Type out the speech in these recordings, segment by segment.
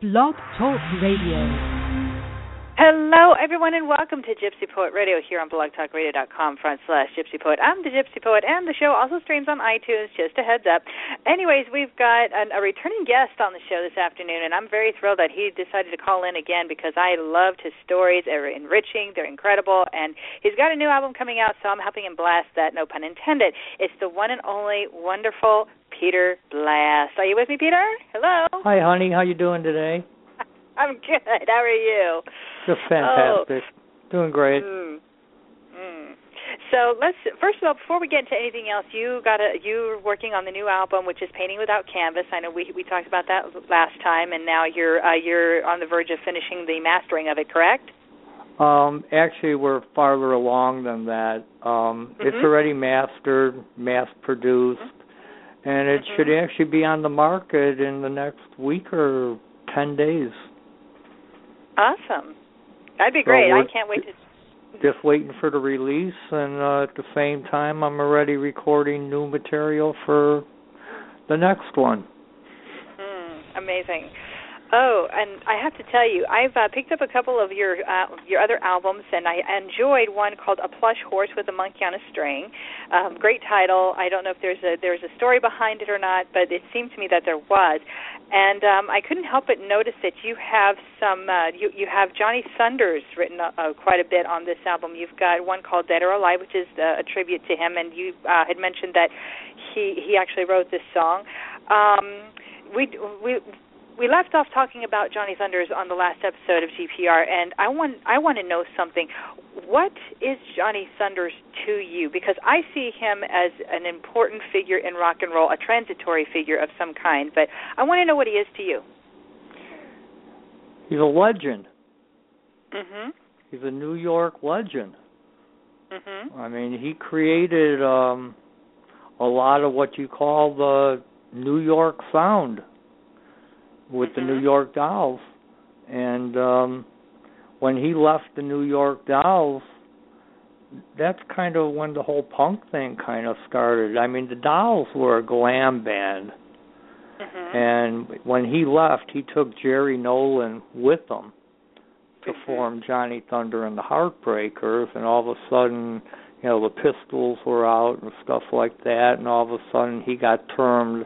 Blog Talk Radio. Hello, everyone, and welcome to Gypsy Poet Radio here on blogtalkradio.com front slash Gypsy Poet. I'm the Gypsy Poet, and the show also streams on iTunes, just a heads up. Anyways, we've got an, a returning guest on the show this afternoon, and I'm very thrilled that he decided to call in again because I loved his stories. They're enriching, they're incredible, and he's got a new album coming out, so I'm helping him blast that, no pun intended. It's the one and only wonderful Peter Blast. Are you with me, Peter? Hello. Hi, honey. How you doing today? I'm good. How are you? Just fantastic. Oh. Doing great. Mm. Mm. So let's first of all, before we get into anything else, you got a you're working on the new album, which is Painting Without Canvas. I know we we talked about that last time, and now you're uh, you're on the verge of finishing the mastering of it. Correct? Um, actually, we're farther along than that. Um, mm-hmm. It's already mastered, mass produced, mm-hmm. And it mm-hmm. should actually be on the market in the next week or ten days. Awesome. That'd be great. So I can't wait to. Just waiting for the release, and uh, at the same time, I'm already recording new material for the next one. Mm, amazing. Oh, and I have to tell you, I've uh, picked up a couple of your uh, your other albums, and I enjoyed one called "A Plush Horse with a Monkey on a String." Um, great title. I don't know if there's a there's a story behind it or not, but it seemed to me that there was. And um, I couldn't help but notice that you have some uh, you you have Johnny Thunders written uh, quite a bit on this album. You've got one called "Dead or Alive," which is uh, a tribute to him, and you uh, had mentioned that he he actually wrote this song. Um, we we we left off talking about Johnny Thunders on the last episode of GPR, and I want I want to know something. What is Johnny Thunders to you? Because I see him as an important figure in rock and roll, a transitory figure of some kind. But I want to know what he is to you. He's a legend. Mhm. He's a New York legend. Mhm. I mean, he created um a lot of what you call the New York sound with mm-hmm. the New York Dolls. And um when he left the New York Dolls, that's kind of when the whole punk thing kind of started. I mean, the Dolls were a glam band. Mm-hmm. And when he left, he took Jerry Nolan with him to Mhm. form Johnny Thunder and the Heartbreakers, and all of a sudden, you know, the Pistols were out and stuff like that, and all of a sudden he got termed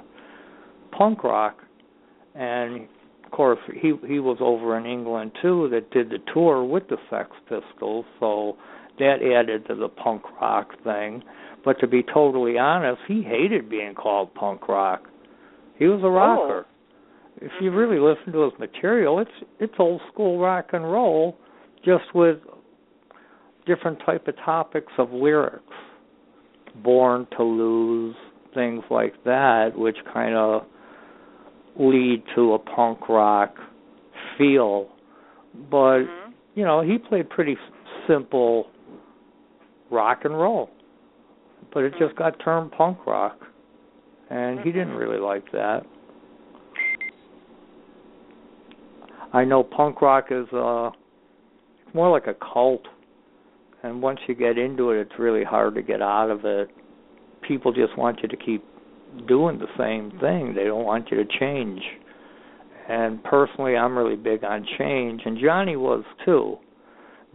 punk rock. And of course, he he was over in England too that did the tour with the Sex Pistols, so that added to the punk rock thing. But to be totally honest, he hated being called punk rock. He was a rocker. If you Mhm. really listen to his material, it's it's old school rock and roll, just with different type of topics of lyrics. Born to lose, things like that, which kind of lead to a punk rock feel. But Mhm. you know, he played pretty simple rock and roll, but it just got termed punk rock, and he didn't Mhm. really like that. I know punk rock is uh more like a cult, and once you get into it, it's really hard to get out of it. People just want you to keep doing the same thing. They don't want you to change. And personally, I'm really big on change, and Johnny was too.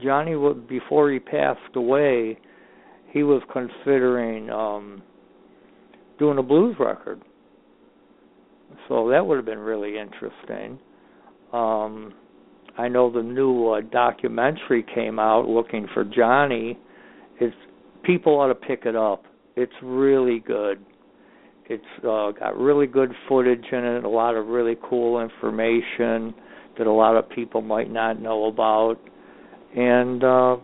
Johnny before he passed away, he was considering um doing a blues record. So that would have been really interesting. Um I know the new uh, documentary came out looking for Johnny. It's people ought to pick it up. It's really good. It's uh, got really good footage in it, a lot of really cool information that a lot of people might not know about. And uh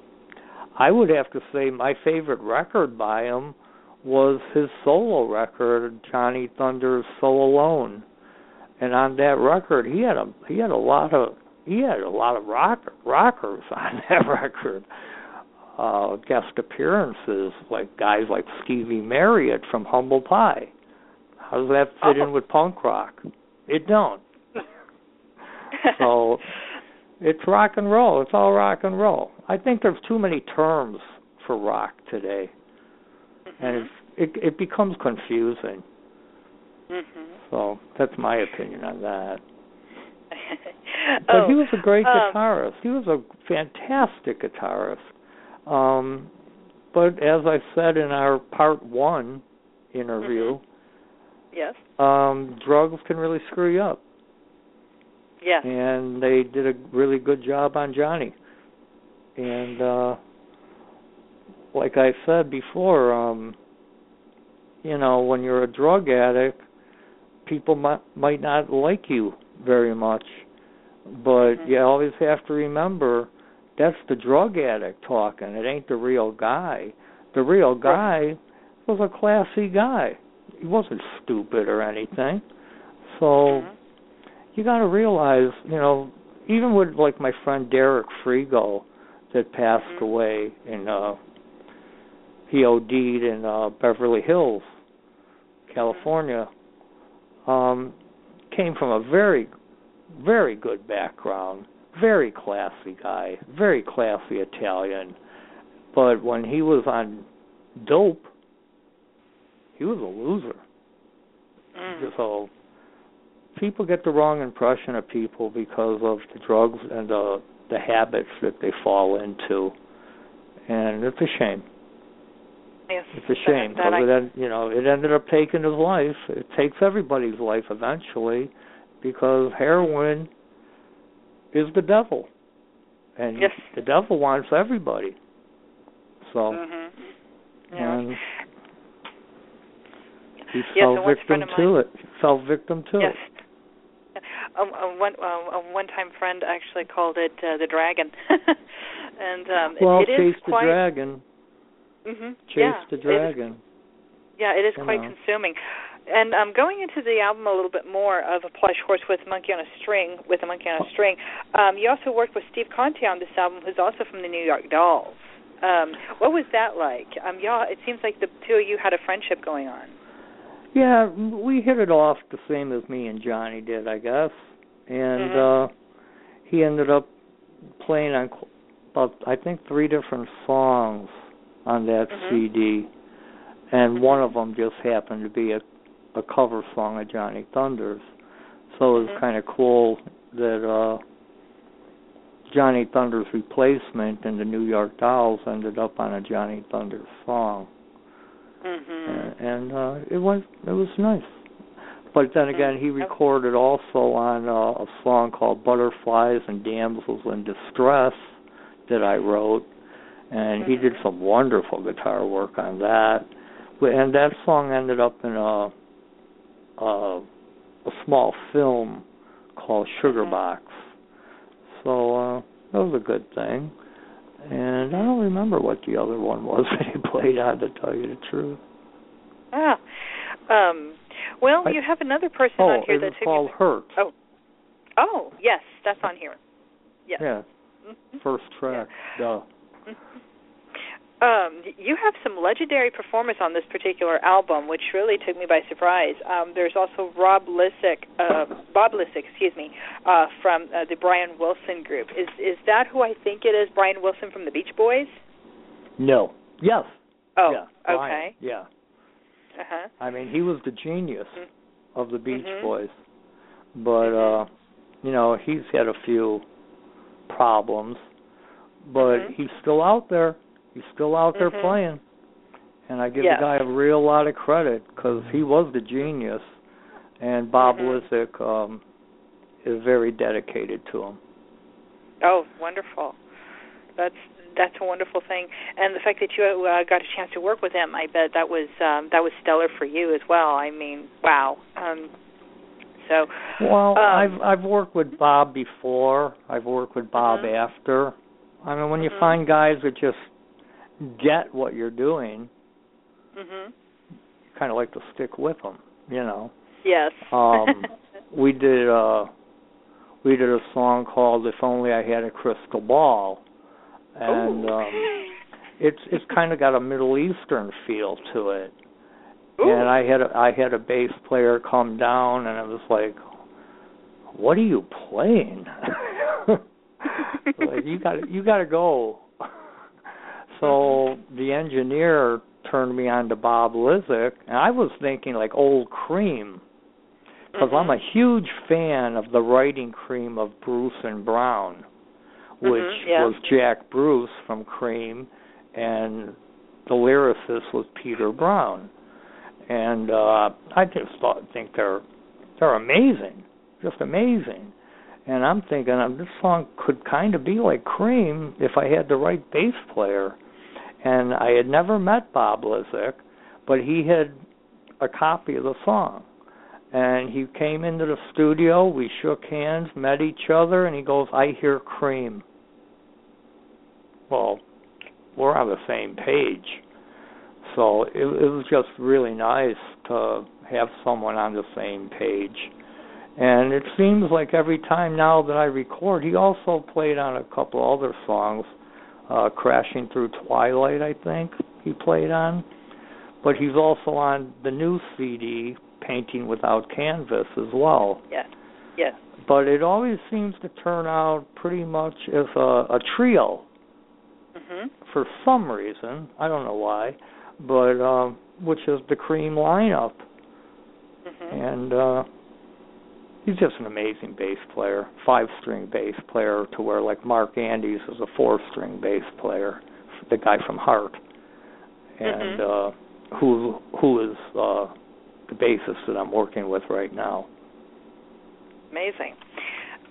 I would have to say my favorite record by him was his solo record, Johnny Thunder's So Alone. And on that record, he had a he had a lot of he had a lot of rock rockers on that record. Uh guest appearances like guys like Stevie Marriott from Humble Pie. How does that fit Oh. in with punk rock? It don't. So it's rock and roll. It's all rock and roll. I think there's too many terms for rock today, and it's, it it becomes confusing. Mhm. So that's my opinion on that. but oh, he was a great um, guitarist. He was a fantastic guitarist. Um, but as I said in our part one interview, Mhm. Yes. um, drugs can really screw you up. Yes. and they did a really good job on Johnny. And uh like I said before, um you know, when you're a drug addict, people might might not like you very much. But Mhm. you always have to remember that's the drug addict talking. It ain't the real guy. The real guy was a classy guy. He wasn't stupid or anything. So Mhm. you got to realize, you know, even with like my friend Derek Frigo that passed Mhm. away in uh he OD'd in uh Beverly Hills, California. Um came from a very very good background, very classy guy, very classy Italian. But when he was on dope, he was a loser. Mm. So people get the wrong impression of people because of the drugs and the the habits that they fall into, and it's a shame. Yes. It's a shame because I, it en- you know it ended up taking his life. It takes everybody's life eventually because heroin is the devil, and Yes. the devil wants everybody. So mm-hmm. Yeah. and he Yes, fell victim to it. He fell victim to yes. it. Um, a one uh, a one-time friend actually called it uh, the dragon, and um, Well, it, it is chase the quite. dragon. hmm Chase yeah, the it is- dragon. yeah, it is You quite know. consuming. And um, going into the album a little bit more of a plush horse with monkey on a string, with a monkey on a string. Um, you also worked with Steve Conte on this album, who's also from the New York Dolls. Um, what was that like? Um, y'all, it seems like the two of you had a friendship going on. Yeah, we hit it off the same as me and Johnny did, I guess. And Mhm. uh he ended up playing on about I think three different songs on that Mhm. CD, and one of them just happened to be a a cover song of Johnny Thunders. So it was Mhm. kind of cool that uh Johnny Thunders replacement in the New York Dolls ended up on a Johnny Thunders song Mhm. and, and uh it was it was nice. But then again, he Mhm. recorded also on uh, a song called "Butterflies and Damsels in Distress" that I wrote, and he did Mhm. some wonderful guitar work on that. And that song ended up in a a, a small film called Sugar Mhm. Box. So uh that was a good thing. And I don't remember what the other one was that he played on to tell you the truth. Ah. Um, well, I- you have another person Oh, on here that's called Hurt. Oh. Oh, yes, that's on here. Yes. Yeah, Mhm. first track. Duh. Um, you have some legendary performers on this particular album, which really took me by surprise. Um, there's also Rob Lizik, uh, Bob Lizik, excuse me, uh, from uh, the Brian Wilson group. Is is that who I think it is? Brian Wilson from the Beach Boys? No. Yes. Oh, yeah. Brian. okay. Yeah. Uh huh. I mean, he was the genius Mhm. of the Beach Mhm. Boys. But Mhm. uh, you know, he's had a few problems, but Mhm. he's still out there. He's still out there Mhm. playing. And I give Yes. the guy a real lot of credit because he was the genius, and Bob Mhm. Lizik um, is very dedicated to him. Oh, wonderful. That's that's a wonderful thing, and the fact that you uh, got a chance to work with him, I bet that was um, that was stellar for you as well. I mean, wow. Um, so, Well, um, I've I've worked with Bob before. I've worked with Bob Mhm. after. I mean, when you Mhm. find guys that just get what you're doing, mhm. you kind of like to stick with them, you know. Yes. Um, we did uh we did a song called "If Only I Had a Crystal Ball," and Ooh. um, it's it's kind of got a Middle Eastern feel to it. Ooh. And I had a, I had a bass player come down, and I was like, "What are you playing?" like you got you got to go. So the engineer turned me on to Bob Lizik, and I was thinking like old cream, because mm-hmm. I'm a huge fan of the writing cream of Bruce and Brown, which mm-hmm, yeah. was Jack Bruce from Cream, and the lyricist was Peter Brown, and uh, I just thought think they're they're amazing, just amazing. And I'm thinking um, this song could kind of be like Cream if I had the right bass player. And I had never met Bob Lizik, but he had a copy of the song. And he came into the studio, we shook hands, met each other, and he goes, I hear Cream. Well, we're on the same page. So it, it was just really nice to have someone on the same page. And it seems like every time now that I record, he also played on a couple other songs, uh, Crashing Through Twilight, I think he played on. But he's also on the new CD, Painting Without Canvas, as well. Yeah, yes. But it always seems to turn out pretty much as a, a trio. Mm-hmm. For some reason, I don't know why, but um, which is the Cream lineup, mm-hmm. and uh, he's just an amazing bass player, five string bass player to where like Mark Andes is a four string bass player, the guy from Heart, and Mhm. uh, who who is uh, the bassist that I'm working with right now. Amazing.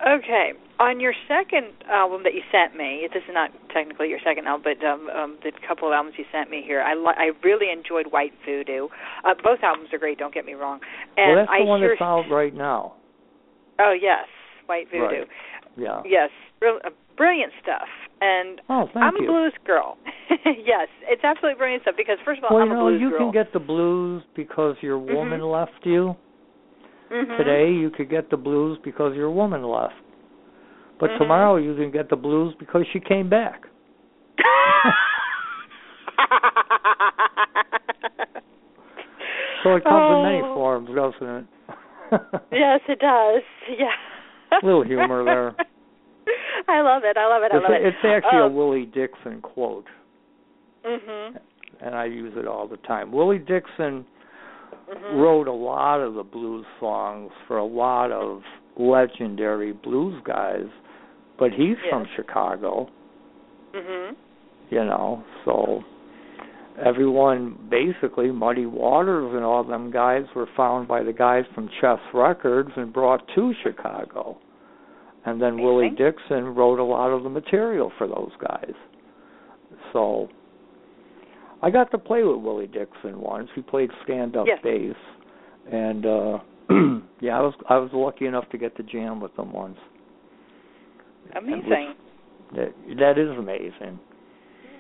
Okay, on your second album that you sent me, this is not technically your second album, but um, um, the couple of albums you sent me here, I li- I really enjoyed White Voodoo. Uh, both albums are great. Don't get me wrong. And well, that's I the one hear, that's out right now. Oh yes, White Voodoo. Right. Yeah. Yes, uh, brilliant stuff. And Oh, thank I'm you. a blues girl. yes, it's absolutely brilliant stuff because first of all, well, I'm you a blues you girl. can get the blues because your Mhm. woman left you. Mhm. Today, you could get the blues because your woman left. But Mhm. tomorrow, you can get the blues because she came back. So it comes in many Oh. forms, doesn't it? Yes, it does. Yeah. Little humor there. I love it. I love it. I It's, love it. it's actually a Oh. Willie Dixon quote, Mhm. and I use it all the time. Willie Dixon Mhm. wrote a lot of the blues songs for a lot of legendary blues guys, but he's from Chicago, Mhm. you know, so everyone basically Muddy Waters and all them guys were found by the guys from Chess Records and brought to Chicago. And then Willie Dixon wrote a lot of the material for those guys. So I got to play with Willie Dixon once. He played stand up Yes. bass. And uh yeah, I was I was lucky enough to get to jam with them once. Amazing. That that is amazing.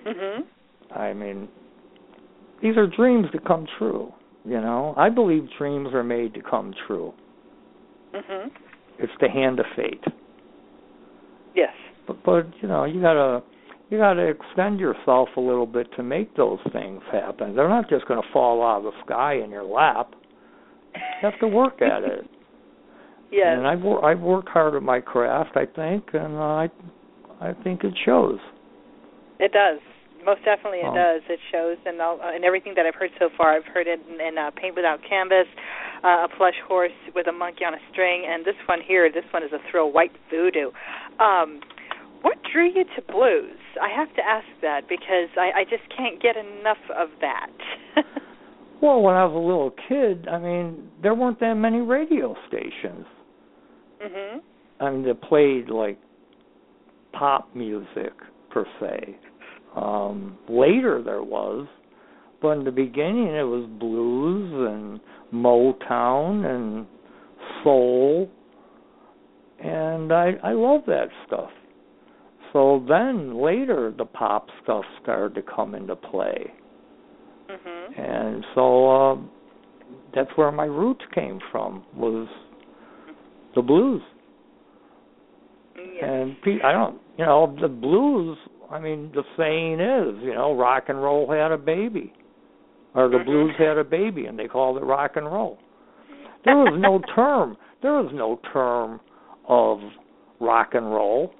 Mhm. I mean, these are dreams that come true. You know, I believe dreams are made to come true. Mhm. It's the hand of fate. Yes. But, but you know, you gotta you gotta extend yourself a little bit to make those things happen. They're not just going to fall out of the sky in your lap. You have to work at it. Yes. And I've wor- I've worked hard at my craft, I think, and I I think it shows. It does. Most definitely, it Oh. does. It shows, and all, uh, and everything that I've heard so far, I've heard it in, in uh, Paint Without Canvas, uh, a plush horse with a monkey on a string, and this one here. This one is a thrill, White Voodoo. Um, what drew you to blues? I have to ask that because I, I just can't get enough of that. Well, when I was a little kid, I mean, there weren't that many radio stations. mhm. I mean, that played like pop music per se. Um, later there was, but in the beginning it was blues and Motown and soul, and I I love that stuff. So then later the pop stuff started to come into play, Mhm. and so um, that's where my roots came from was the blues. Yes. And pe- I don't, you know, the blues. I mean, the saying is, you know, rock and roll had a baby, or the Mhm. blues had a baby, and they called it rock and roll. There was no term. There was no term of rock and roll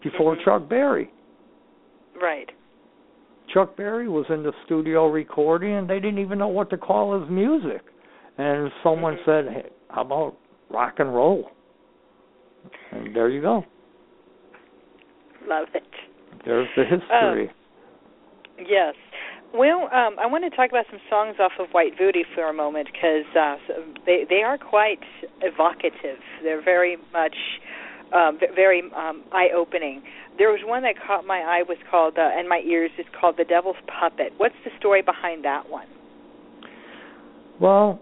before Mhm. Chuck Berry. Right. Chuck Berry was in the studio recording, and they didn't even know what to call his music. And someone Mhm. said, hey, how about rock and roll? And there you go. Love it. There's the history. Um, yes. Well, um, I want to talk about some songs off of White Voodoo for a moment because uh, they they are quite evocative. They're very much um, very um, eye opening. There was one that caught my eye was called uh, and my ears is called The Devil's Puppet. What's the story behind that one? Well,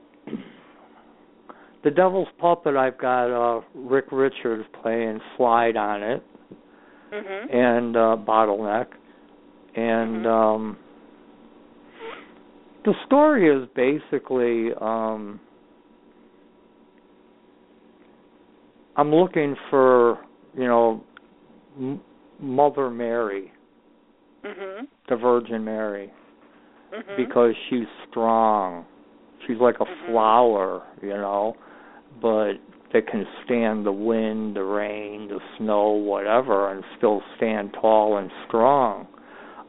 The Devil's Puppet. I've got uh, Rick Richards playing slide on it mm-hmm. and uh, bottleneck, and Mhm. um, the story is basically um, I'm looking for you know M- Mother Mary, Mhm. the Virgin Mary, Mhm. because she's strong. She's like a Mhm. flower, you know, but that can stand the wind, the rain, the snow, whatever, and still stand tall and strong.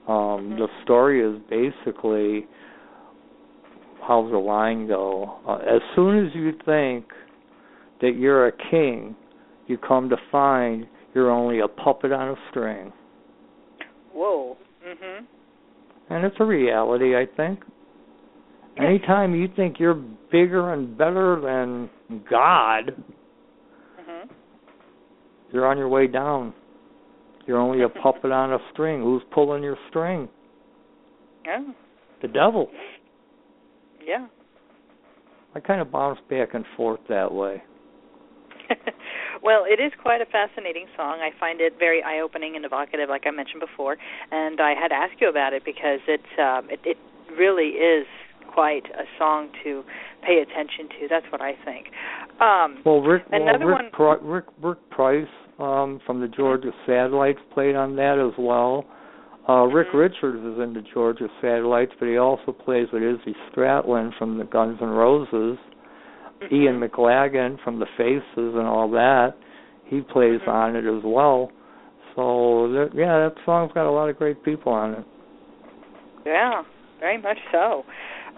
Um, Mhm. The story is basically how's the line go? Uh, as soon as you think that you're a king, you come to find you're only a puppet on a string. Whoa. Mhm. And it's a reality, I think. Anytime you think you're bigger and better than God, Mhm. you're on your way down. You're only a puppet on a string. Who's pulling your string? Oh. The devil. Yeah. I kind of bounce back and forth that way. well, it is quite a fascinating song. I find it very eye-opening and evocative, like I mentioned before. And I had to ask you about it because it's um, it, it really is quite a song to pay attention to. That's what I think. Um, Well, Rick, well, Rick, one- Pri- Rick, Rick Price um, from the Georgia Satellites played on that as well. Uh, Rick Mhm. Richards is in the Georgia Satellites, but he also plays with Izzy Stradlin from the Guns N' Roses. mhm. Ian McLagan from the Faces and all that. He plays Mhm. on it as well. So that, yeah, that song's got a lot of great people on it. Yeah, very much so.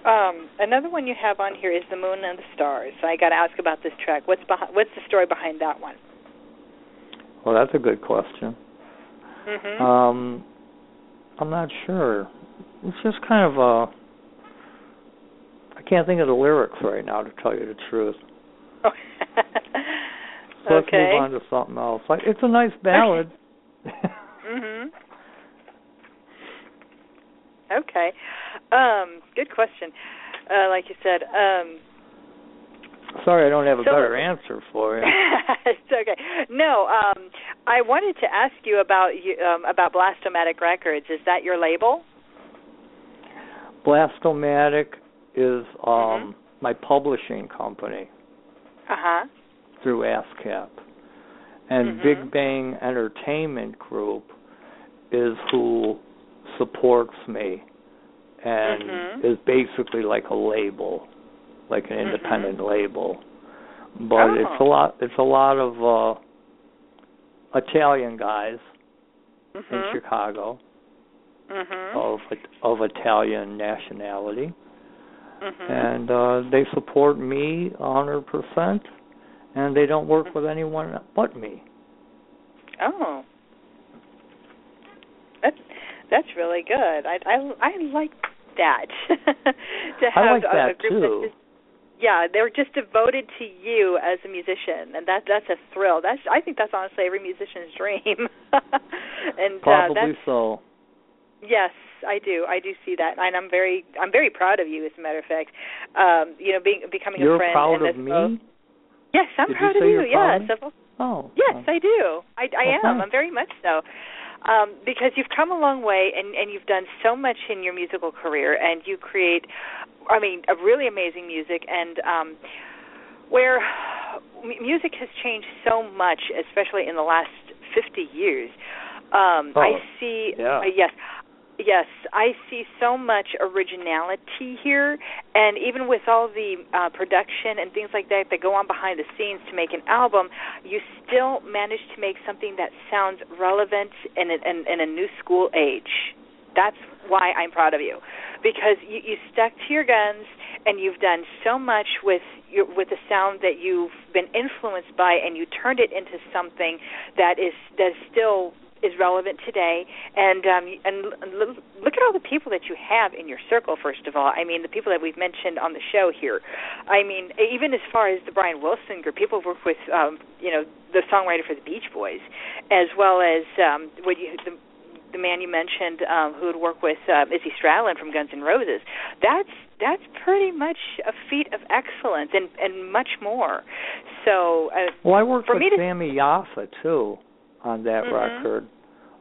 Um, another one you have on here is the Moon and the Stars. I got to ask about this track. What's behind? What's the story behind that one? Well, that's a good question. Mhm. Um, I'm not sure. It's just kind of a. I can't think of the lyrics right now, to tell you the truth. So let's okay. move on to something else. Like, it's a nice ballad. Mhm. Okay. Um, good question. Uh, like you said, um, Sorry, I don't have a So- better answer for you. it's okay. No, um, I wanted to ask you about you, um, about Blastomatic Records. Is that your label? Blastomatic is um my publishing company Uh huh. through ASCAP. And Mhm. Big Bang Entertainment Group is who supports me and Mhm. is basically like a label, like an independent label. But Oh. it's a lot it's a lot of uh Italian guys in Mhm. Chicago Mhm. of of Italian nationality Mhm. and uh they support me a hundred percent and they don't work with anyone but me. Oh. That's that's really good. I I I like that. to have like that a group too. that's just yeah, they're just devoted to you as a musician, and that that's a thrill. That's I think that's honestly every musician's dream. and uh, Probably that's so. yes, I do. I do see that, and I'm very I'm very proud of you. As a matter of fact, um, you know, being becoming You're a friend. proud and of me? Yes, I'm Did you proud say of you. you're proud Yes, of Oh. Yes, oh. I do. I, I am. I'm very much so. Um, because you've come a long way and, and you've done so much in your musical career and you create I mean, a really amazing music and um where music has changed so much, especially in the last 50 years. Um Oh, I see yeah. uh, yes. Yes, I see so much originality here, and even with all the uh, production and things like that that go on behind the scenes to make an album, you still manage to make something that sounds relevant in a, in, in a new school age. That's why I'm proud of you, because you, you stuck to your guns and you've done so much with your, with the sound that you've been influenced by, and you turned it into something that is that is still is relevant today. And um and look at all the people that you have in your circle first of all. I mean the people that we've mentioned on the show here. I mean even as far as the brian wilson group people work with um you know the songwriter for the beach boys as well as um what you the the man you mentioned um who would work with uh, Izzy Stradlin from Guns N' Roses. That's that's pretty much a feat of excellence and and much more. So uh, well i worked with to, Sami Yaffa too on that mm-hmm. record.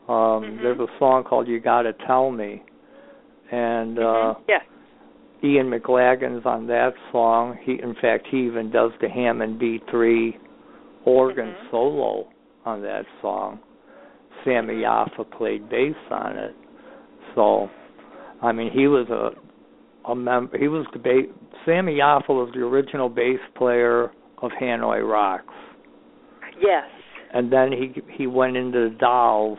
Um mm-hmm. there's a song called You Gotta Tell Me and mm-hmm. uh yeah. Ian McLagan's on that song. He in fact he even does the Hammond B three organ mm-hmm. solo on that song. Sami Mm-hmm. Yaffa played bass on it. So I mean he was a a member he was the bass Sami Yaffa was the original bass player of Hanoi Rocks Yes. And then he he went into the Dolls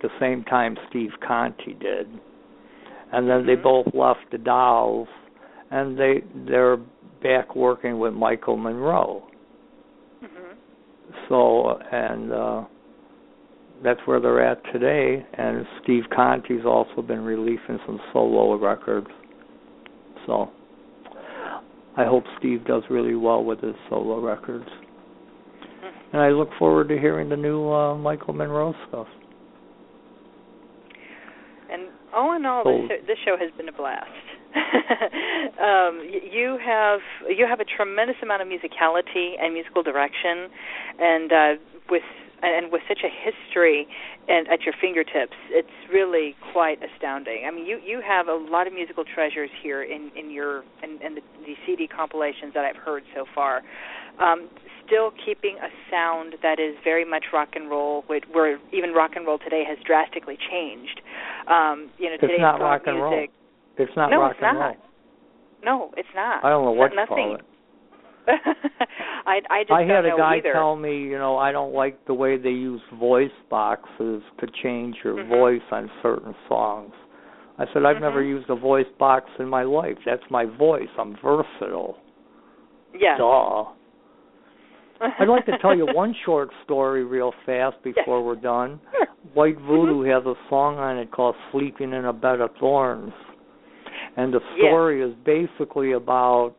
the same time Steve Conte did, and then they Mhm. both left the Dolls, and they they're back working with Michael Monroe. Mhm. So and uh that's where they're at today. And Steve Conte's also been releasing some solo records. So I hope Steve does really well with his solo records. And I look forward to hearing the new uh, Michael Monroe stuff. And all in all, So- this, show, this show has been a blast. um, you have you have a tremendous amount of musicality and musical direction, and uh, with and with such a history and at your fingertips, it's really quite astounding. I mean, you you have a lot of musical treasures here in in your in, in the, the CD compilations that I've heard so far. Um, still keeping a sound that is very much rock and roll, where, even rock and roll today has drastically changed. Um, you know, It's today's not rock and roll. music. It's not no, rock it's and not. roll. No, it's not. I don't know what No- to call nothing. it. I I just I had a guy either. tell me, you know, I don't like the way they use voice boxes to change your Mhm. voice on certain songs. I said I've never Mhm. used a voice box in my life. That's my voice. I'm versatile. yeah. Duh. I'd like to tell you one short story real fast before we're done. Sure. White mm-hmm. Voodoo has a song on it called Sleeping in a Bed of Thorns. And the story is basically about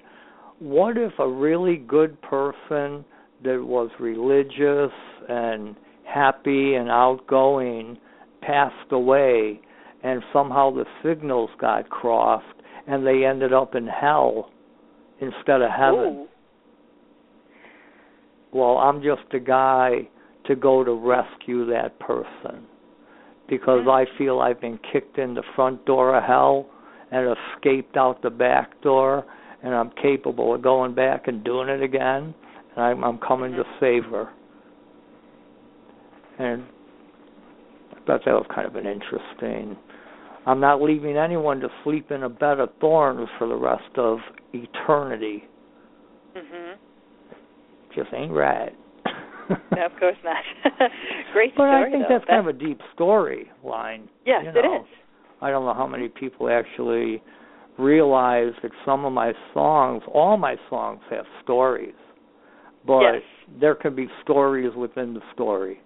what if a really good person that was religious and happy and outgoing passed away and somehow the signals got crossed and they ended up in hell instead of heaven. Ooh. Well, I'm just a guy to go to rescue that person because. I feel I've been kicked in the front door of hell and escaped out the back door and I'm capable of going back and doing it again and I'm I'm coming to save her. And I thought that was kind of an interesting I'm not leaving anyone to sleep in a bed of thorns for the rest of eternity. Mhm. Just ain't right. No, of course not. Great But story. I think though. that's kind of a deep story line. yes, you know. is. I don't know how many people actually realize that some of my songs, all my songs have stories. But Yes. there can be stories within the story,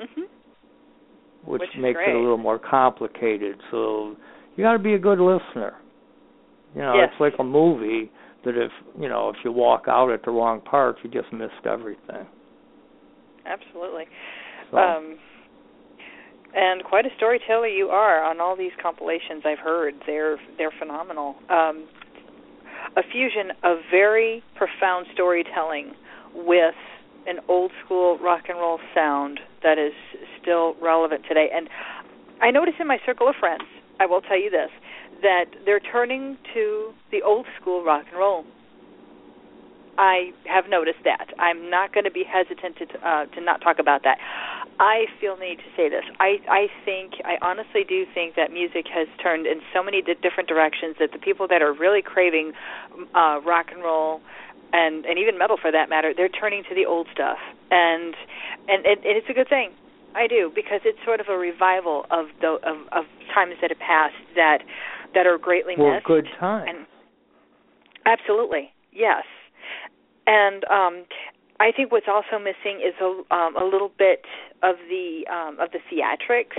mm-hmm. which, Which makes it a little more complicated. So you got to be a good listener. You know, Yes. it's like a movie that if, you know, if you walk out at the wrong part, you just missed everything. Absolutely. So Um, and quite a storyteller you are on all these compilations I've heard. They're they're phenomenal. Um, a fusion of very profound storytelling with an old school rock and roll sound that is still relevant today. And I notice in my circle of friends, I will tell you this, that they're turning to the old school rock and roll. I have noticed that. I'm not going to be hesitant to uh, to not talk about that. I feel need to say this. I I think I honestly do think that music has turned in so many di- different directions that the people that are really craving uh rock and roll and and even metal for that matter, they're turning to the old stuff. And and and, and it's a good thing. I do because it's sort of a revival of the of of times that have passed that that are greatly well, missed. good times. And Absolutely, yes. And um, I think what's also missing is a um, a little bit of the um, of the theatrics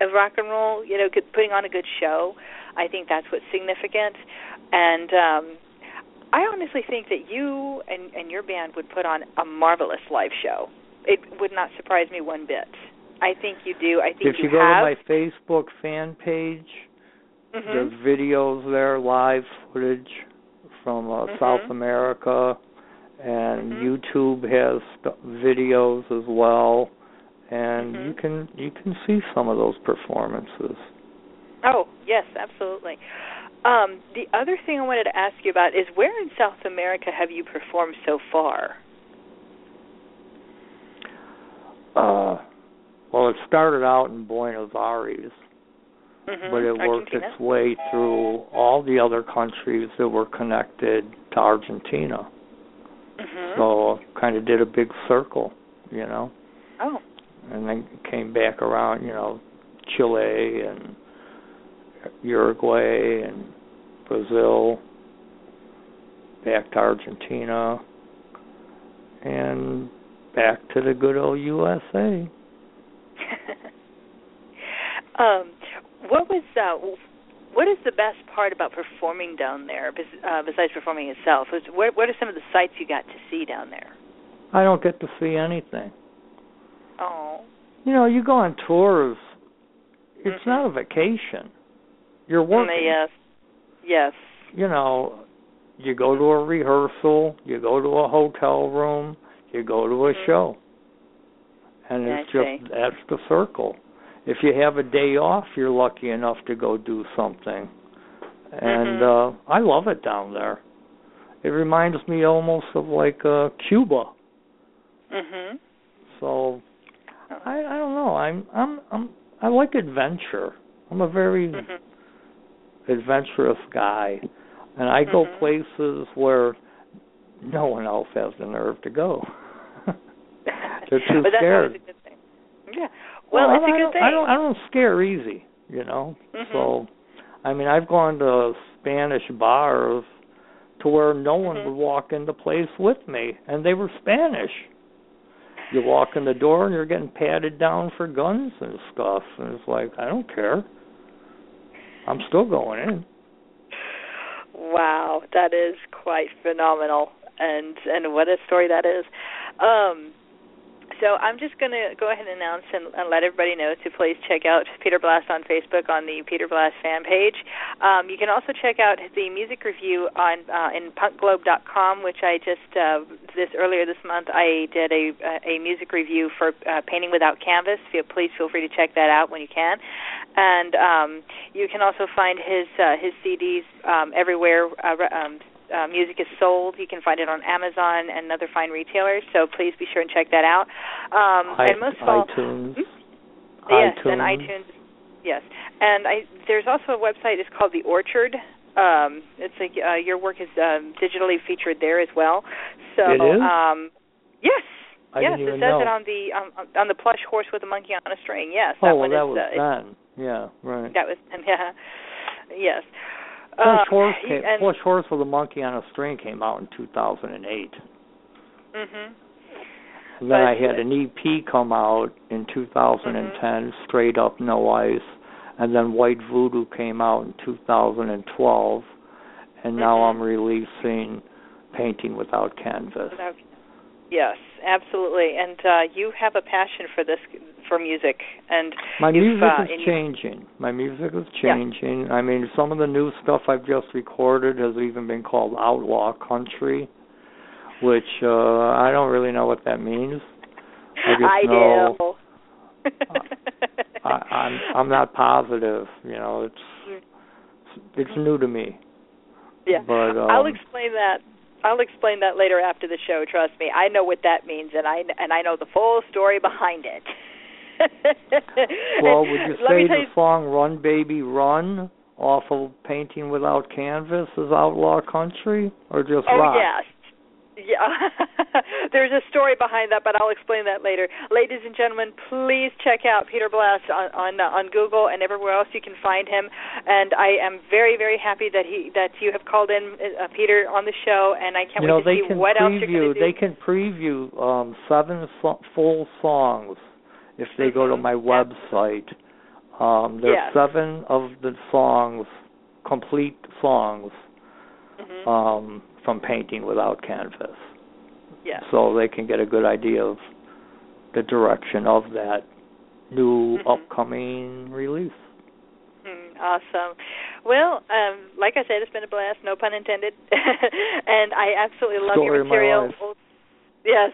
of rock and roll. You know, putting on a good show. I think that's what's significant. And um, I honestly think that you and, and your band would put on a marvelous live show. It would not surprise me one bit. I think you do. I think if you, you go have. to my Facebook fan page, mm-hmm. there's videos there, live footage from uh, mm-hmm. South America, and mm-hmm. YouTube has st- videos as well, and Mm-hmm. you can you can see some of those performances. Oh yes, absolutely. Um, the other thing I wanted to ask you about is where in South America have you performed so far? Uh, well, it started out in Buenos Aires, Mm-hmm. but it worked its way through all the other countries that were connected to Argentina. Mm-hmm. So kind of did a big circle, you know, oh, and then came back around, you know, Chile and Uruguay and Brazil, back to Argentina, and back to the good old USA. um, what was uh, what is the best part about performing down there, uh, besides performing itself? Was, what, what are some of the sights you got to see down there? I don't get to see anything. Oh, You know, you go on tours. It's Mhm. not a vacation. You're working. yes, yes. You know, you go to a rehearsal, you go to a hotel room, you go to a Mhm. show, and I it's just that's the circle. If you have a day off, you're lucky enough to go do something, and Mhm. uh I love it down there. It reminds me almost of like uh Cuba. Mhm. So I I don't know. I'm I'm I'm I like adventure. I'm a very Mhm. adventurous guy, and I go Mhm. places where no one else has the nerve to go. They're too but that's scared. always a good thing. Yeah. Well, I it's a good don't, thing. I don't I don't scare easy, you know. Mhm. So, I mean, I've gone to Spanish bars to where no one Mhm. would walk into the place with me, and they were Spanish. You walk in the door and you're getting patted down for guns and stuff, and it's like I don't care. I'm still going in. Wow, that is quite phenomenal, and and what a story that is. Um, so I'm just going to go ahead and announce and, and let everybody know to please check out Peter Blast on Facebook on the Peter Blast fan page. Um, you can also check out the music review on uh, in punkglobe.com, which I just uh, this earlier this month I did a a music review for uh, Painting Without Canvas. Feel, please feel free to check that out when you can. And um, you can also find his uh, his CDs um, everywhere. Uh, music is sold. You can find it on Amazon and other fine retailers. So please be sure and check that out. Um, I, and most of all, iTunes. Hmm? yes, iTunes. and iTunes. Yes, and I there's also a website. It's called the Orchard. Um, it's like uh, your work is um, digitally featured there as well. So It is? um, yes. I yes, it says know. it on the um, on the plush horse with a monkey on a string. Yes, oh, that well, one that is. was uh, then. Yeah, right. that was yeah. Yes. Plush Um, Horse, came, and, Plush Horse with a Monkey on a String came out in 2008. Mhm. And then I had an EP come out in 2010, Straight Up No Ice, and then White Voodoo came out in 2012, and now Mhm. I'm releasing Painting Without Canvas. Without- Yes, absolutely. And uh, you have a passion for this for music, and My music uh, is changing. My music is Yeah. changing. I mean, some of the new stuff I've just recorded has even been called outlaw country, which uh I don't really know what that means. I just I know do. I, I'm I'm not positive. You know, it's it's new to me. yeah. But um, I'll explain that. I'll explain that later after the show. Trust me, I know what that means, and I and I know the full story behind it. well, would you say tell the you, song "Run Baby Run" off of "Painting Without Canvas" is outlaw country or just Oh rock? yes, yeah. There's a story behind that, but I'll explain that later. Ladies and gentlemen, please check out Peter Blast on on, uh, on Google and everywhere else you can find him. And I am very very happy that he that you have called in uh, Peter on the show, and I can't you know, wait to see what preview, else you're going to do. They can preview um, seven so- full songs if they go to my website. Um, there's yes. seven of the songs, complete songs, mm-hmm. um, from painting without canvas. Yes. So they can get a good idea of the direction of that new mm-hmm. upcoming release. Mm, awesome. Well, um, like I said, it's been a blast, no pun intended. and I absolutely love Story your material. life. Yes,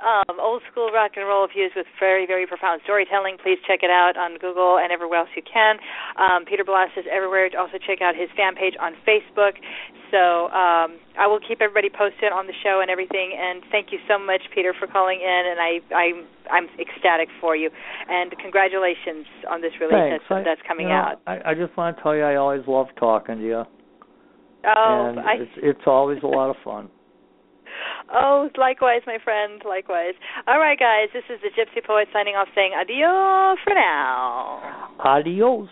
um, old school rock and roll infused with very, very profound storytelling. Please check it out on Google and everywhere else you can. Um, Peter Blast is everywhere. Also check out his fan page on Facebook. So um, I will keep everybody posted on the show and everything. And thank you so much, Peter, for calling in. And I, I I'm ecstatic for you. And congratulations on this release that's, that's coming you know, out. I, I just want to tell you, I always love talking to you. Oh, and I it's, it's always a lot of fun. Oh, likewise, my friend. Likewise. All right, guys. This is the Gypsy Poet signing off, saying adios for now. Adios.